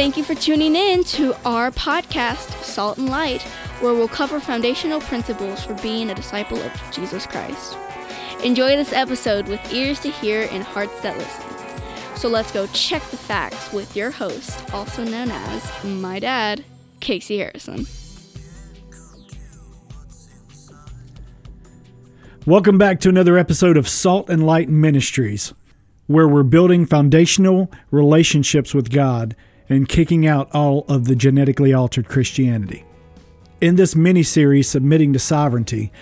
Thank you for tuning in to our podcast, Salt and Light, where we'll cover foundational principles for being a disciple of Jesus Christ. Enjoy this episode with ears to hear and hearts that listen. So let's go check the facts with your host, also known as my dad, Casey Harrison. Welcome back to another episode of Salt and Light Ministries, where we're building foundational relationships with God and kicking out all of the genetically altered Christianity. In this mini series, Submitting to Sovereignty,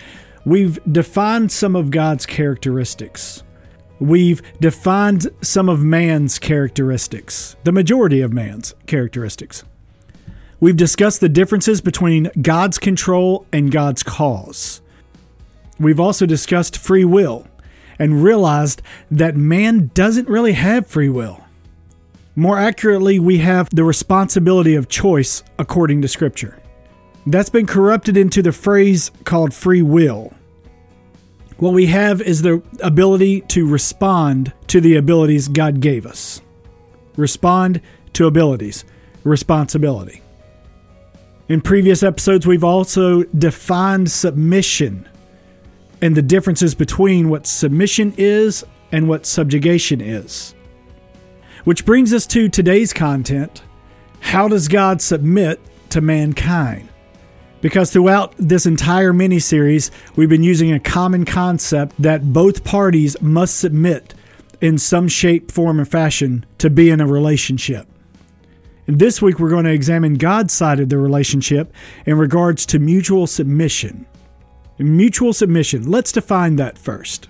we've defined some of God's characteristics. We've defined some of man's characteristics, the majority of man's characteristics. We've discussed the differences between God's control and God's cause. We've also discussed free will and realized that man doesn't really have free will. More accurately, we have the responsibility of choice according to Scripture. That's been corrupted into the phrase called free will. What we have is the ability to respond to the abilities God gave us. Respond to abilities, responsibility. In previous episodes, we've also defined submission and the differences between what submission is and what subjugation is. Which brings us to today's content How does God submit to mankind? Because throughout this entire mini series, we've been using a common concept that both parties must submit in some shape, form, or fashion to be in a relationship. And this week, we're going to examine God's side of the relationship in regards to mutual submission. Mutual submission, let's define that first.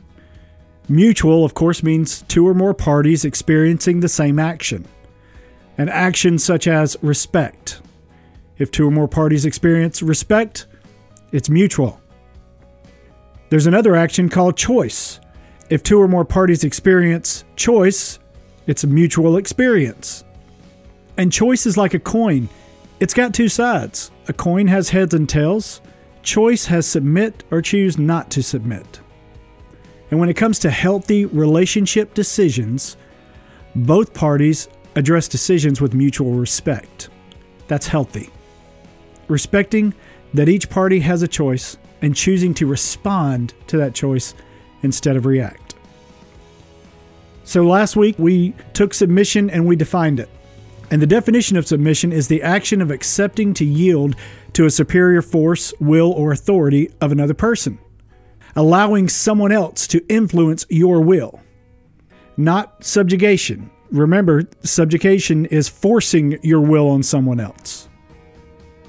Mutual, of course, means two or more parties experiencing the same action. An action such as respect. If two or more parties experience respect, it's mutual. There's another action called choice. If two or more parties experience choice, it's a mutual experience. And choice is like a coin, it's got two sides. A coin has heads and tails. Choice has submit or choose not to submit. And when it comes to healthy relationship decisions, both parties address decisions with mutual respect. That's healthy. Respecting that each party has a choice and choosing to respond to that choice instead of react. So last week we took submission and we defined it. And the definition of submission is the action of accepting to yield to a superior force, will, or authority of another person allowing someone else to influence your will, not subjugation. Remember, subjugation is forcing your will on someone else.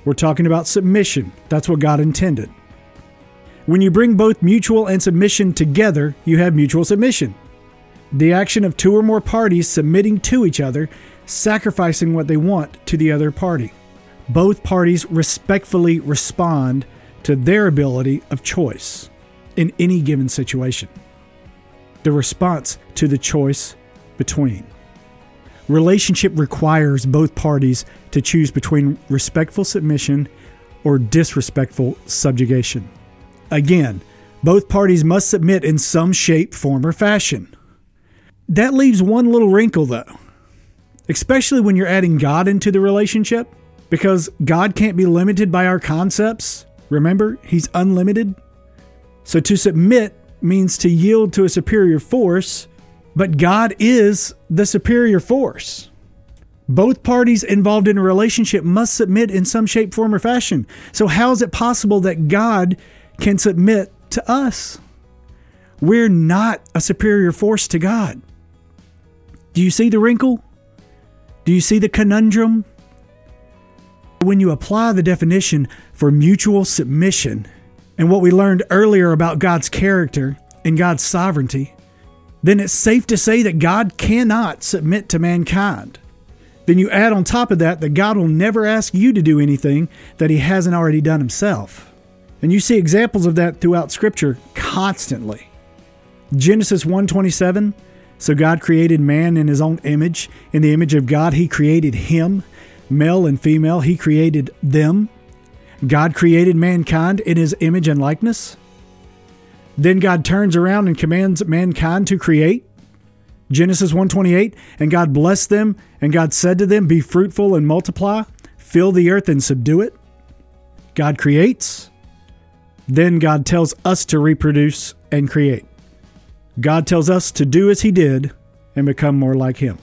We're talking about submission. That's what God intended. When you bring both mutual and submission together, you have mutual submission. The action of two or more parties submitting to each other, sacrificing what they want to the other party. Both parties respectfully respond to their ability of choice in any given situation. The response to the choice between. Relationship requires both parties to choose between respectful submission or disrespectful subjugation. Again, both parties must submit in some shape, form, or fashion. That leaves one little wrinkle, though, especially when you're adding God into the relationship, because God can't be limited by our concepts. Remember, He's unlimited. So to submit means to yield to a superior force, but God is the superior force. Both parties involved in a relationship must submit in some shape, form, or fashion. So, how is it possible that God can submit to us? We're not a superior force to God. Do you see the wrinkle? Do you see the conundrum? When you apply the definition for mutual submission, and what we learned earlier about God's character and God's sovereignty, then it's safe to say that God cannot submit to mankind. Then you add on top of that that God will never ask you to do anything that he hasn't already done himself. And you see examples of that throughout scripture constantly. Genesis 1:27 So God created man in his own image, in the image of God he created him, male and female he created them. God created mankind in his image and likeness? Then God turns around and commands mankind to create. Genesis 1:28, and God blessed them, and God said to them, "Be fruitful and multiply, fill the earth and subdue it." God creates. Then God tells us to reproduce and create. God tells us to do as he did and become more like him.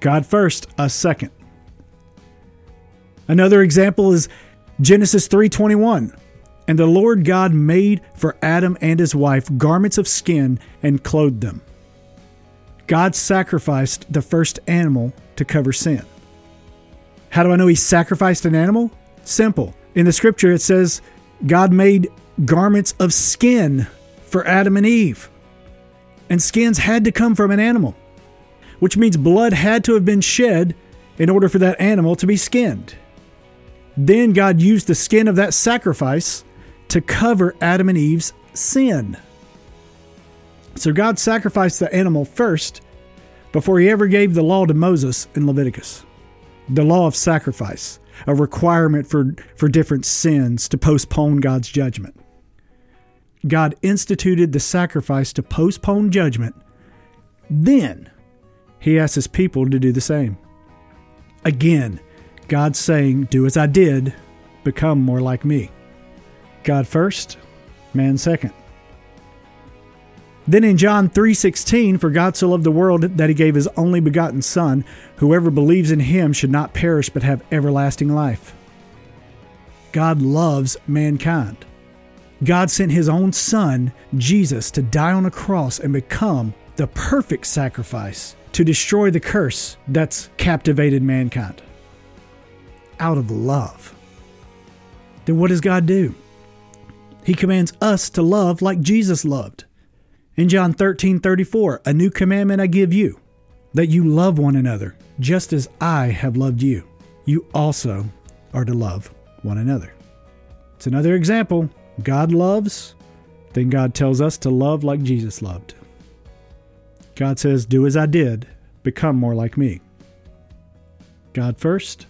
God first, us second. Another example is Genesis 3:21. And the Lord God made for Adam and his wife garments of skin and clothed them. God sacrificed the first animal to cover sin. How do I know he sacrificed an animal? Simple. In the scripture, it says God made garments of skin for Adam and Eve. And skins had to come from an animal, which means blood had to have been shed in order for that animal to be skinned. Then God used the skin of that sacrifice to cover Adam and Eve's sin. So God sacrificed the animal first before he ever gave the law to Moses in Leviticus. The law of sacrifice, a requirement for, for different sins to postpone God's judgment. God instituted the sacrifice to postpone judgment. Then he asked his people to do the same. Again, God's saying, Do as I did, become more like me. God first, man second. Then in John 3:16, for God so loved the world that he gave his only begotten son, whoever believes in him should not perish but have everlasting life. God loves mankind. God sent his own son, Jesus, to die on a cross and become the perfect sacrifice to destroy the curse that's captivated mankind. Out of love. Then what does God do? He commands us to love like Jesus loved. In John 13 34, a new commandment I give you, that you love one another, just as I have loved you. You also are to love one another. It's another example. God loves, then God tells us to love like Jesus loved. God says, Do as I did, become more like me. God first,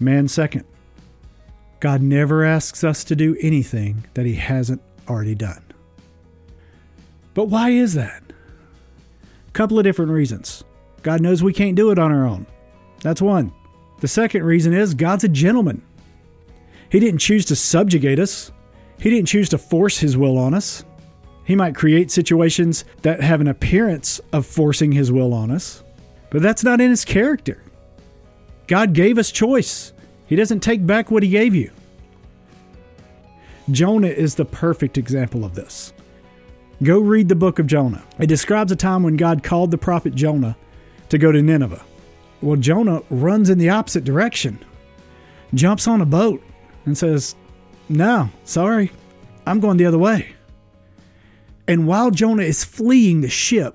man second. God never asks us to do anything that He hasn't already done. But why is that? A couple of different reasons. God knows we can't do it on our own. That's one. The second reason is God's a gentleman. He didn't choose to subjugate us, He didn't choose to force His will on us. He might create situations that have an appearance of forcing His will on us, but that's not in His character. God gave us choice, He doesn't take back what He gave you. Jonah is the perfect example of this. Go read the book of Jonah. It describes a time when God called the prophet Jonah to go to Nineveh. Well, Jonah runs in the opposite direction, jumps on a boat, and says, No, sorry, I'm going the other way. And while Jonah is fleeing the ship,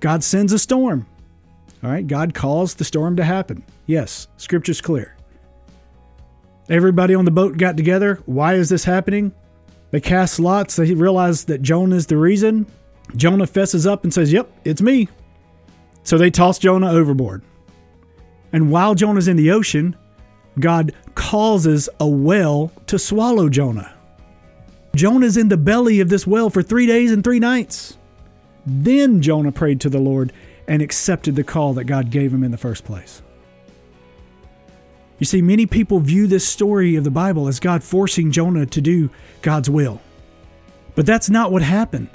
God sends a storm. All right, God calls the storm to happen. Yes, scripture's clear. Everybody on the boat got together. Why is this happening? They cast lots. They realize that Jonah is the reason. Jonah fesses up and says, Yep, it's me. So they toss Jonah overboard. And while Jonah's in the ocean, God causes a whale to swallow Jonah. Jonah's in the belly of this whale for three days and three nights. Then Jonah prayed to the Lord and accepted the call that God gave him in the first place. You see, many people view this story of the Bible as God forcing Jonah to do God's will. But that's not what happened.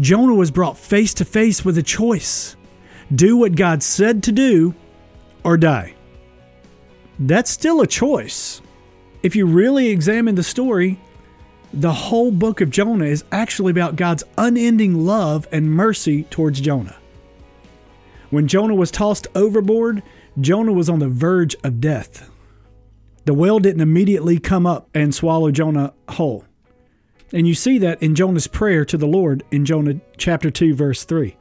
Jonah was brought face to face with a choice do what God said to do or die. That's still a choice. If you really examine the story, the whole book of Jonah is actually about God's unending love and mercy towards Jonah. When Jonah was tossed overboard, Jonah was on the verge of death. The whale didn't immediately come up and swallow Jonah whole. And you see that in Jonah's prayer to the Lord in Jonah chapter 2 verse 3.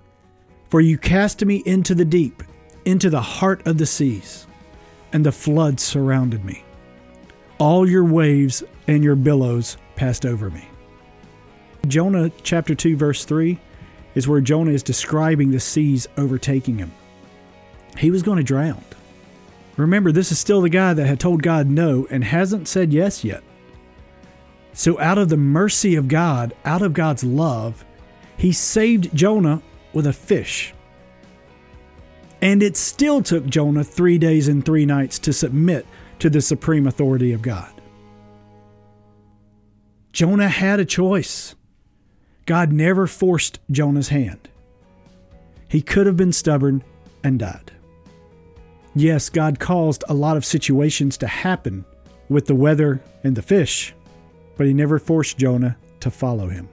For you cast me into the deep, into the heart of the seas, and the floods surrounded me. All your waves and your billows passed over me. Jonah chapter 2 verse 3 is where Jonah is describing the seas overtaking him. He was going to drown. Remember, this is still the guy that had told God no and hasn't said yes yet. So, out of the mercy of God, out of God's love, he saved Jonah with a fish. And it still took Jonah three days and three nights to submit to the supreme authority of God. Jonah had a choice. God never forced Jonah's hand. He could have been stubborn and died. Yes, God caused a lot of situations to happen with the weather and the fish, but He never forced Jonah to follow Him.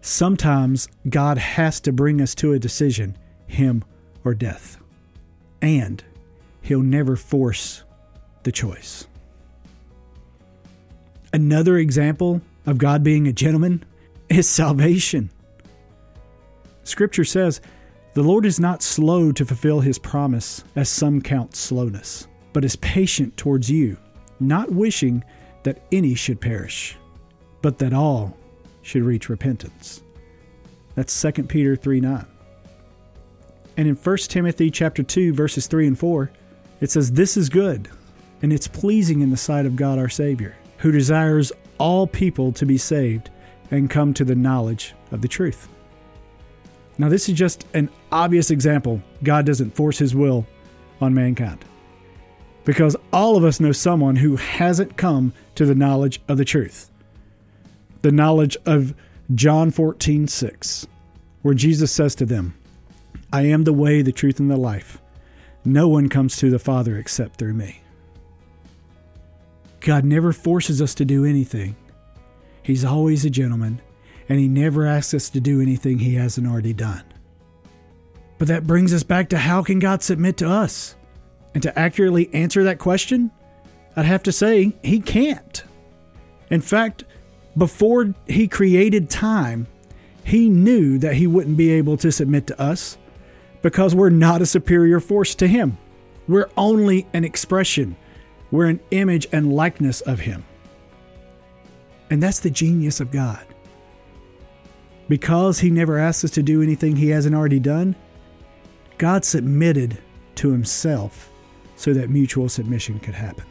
Sometimes God has to bring us to a decision, Him or death. And He'll never force the choice. Another example of God being a gentleman is salvation. Scripture says, The Lord is not slow to fulfill his promise, as some count slowness, but is patient towards you, not wishing that any should perish, but that all should reach repentance. That's 2 Peter 3 9. And in 1 Timothy chapter 2, verses 3 and 4, it says, This is good, and it's pleasing in the sight of God our Savior, who desires all people to be saved and come to the knowledge of the truth. Now, this is just an obvious example. God doesn't force his will on mankind. Because all of us know someone who hasn't come to the knowledge of the truth. The knowledge of John 14, 6, where Jesus says to them, I am the way, the truth, and the life. No one comes to the Father except through me. God never forces us to do anything. He's always a gentleman, and He never asks us to do anything He hasn't already done. But that brings us back to how can God submit to us? And to accurately answer that question, I'd have to say He can't. In fact, before He created time, He knew that He wouldn't be able to submit to us because we're not a superior force to Him. We're only an expression, we're an image and likeness of Him. And that's the genius of God. Because He never asks us to do anything He hasn't already done, God submitted to Himself so that mutual submission could happen.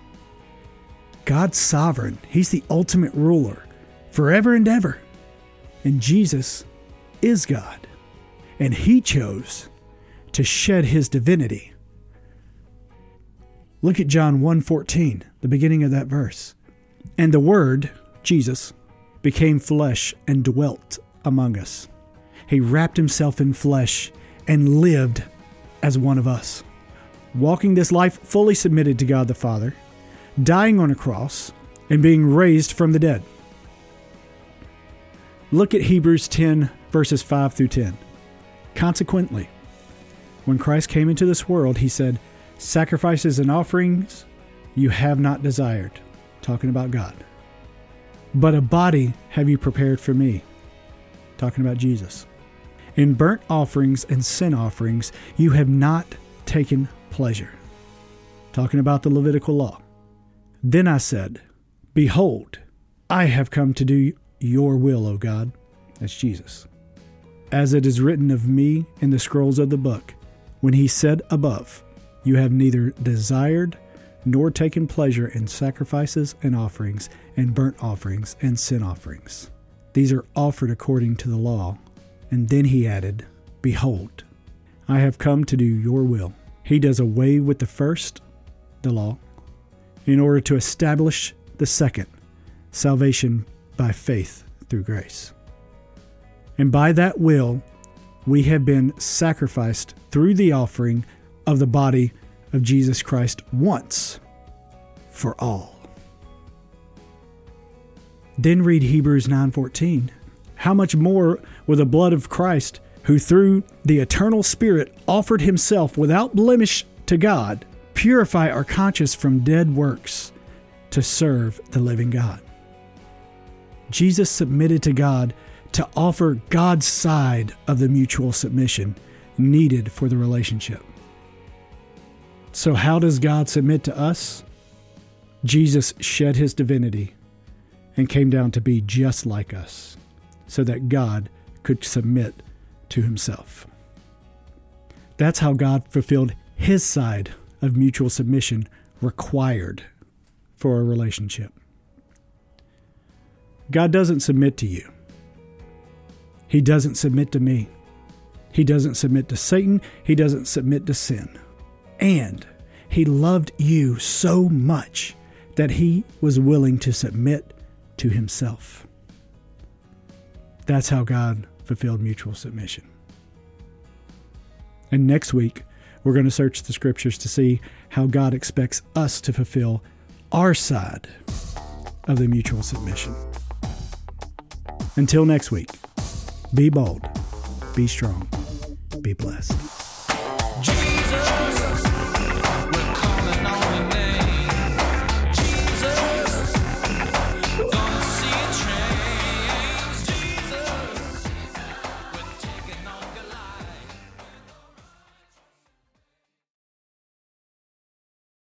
God's sovereign, He's the ultimate ruler forever and ever. And Jesus is God. And He chose to shed his divinity. Look at John 1:14, the beginning of that verse. And the word, Jesus, became flesh and dwelt among us. He wrapped himself in flesh and lived as one of us, walking this life fully submitted to God the Father, dying on a cross, and being raised from the dead. Look at Hebrews 10, verses 5 through 10. Consequently, when Christ came into this world, he said, Sacrifices and offerings you have not desired. Talking about God. But a body have you prepared for me. Talking about Jesus. In burnt offerings and sin offerings you have not taken pleasure. Talking about the Levitical law. Then I said, Behold, I have come to do your will, O God. That's Jesus. As it is written of me in the scrolls of the book when he said above, You have neither desired nor taken pleasure in sacrifices and offerings, and burnt offerings and sin offerings. These are offered according to the law. And then he added, Behold, I have come to do your will. He does away with the first, the law, in order to establish the second, salvation by faith through grace. And by that will, we have been sacrificed through the offering of the body of Jesus Christ once for all. Then read Hebrews 9:14. How much more will the blood of Christ, who through the eternal Spirit offered himself without blemish to God, purify our conscience from dead works to serve the living God? Jesus submitted to God to offer God's side of the mutual submission needed for the relationship. So, how does God submit to us? Jesus shed his divinity and came down to be just like us so that God could submit to himself. That's how God fulfilled his side of mutual submission required for a relationship. God doesn't submit to you. He doesn't submit to me. He doesn't submit to Satan. He doesn't submit to sin. And he loved you so much that he was willing to submit to himself. That's how God fulfilled mutual submission. And next week, we're going to search the scriptures to see how God expects us to fulfill our side of the mutual submission. Until next week, be bold, be strong, be blessed.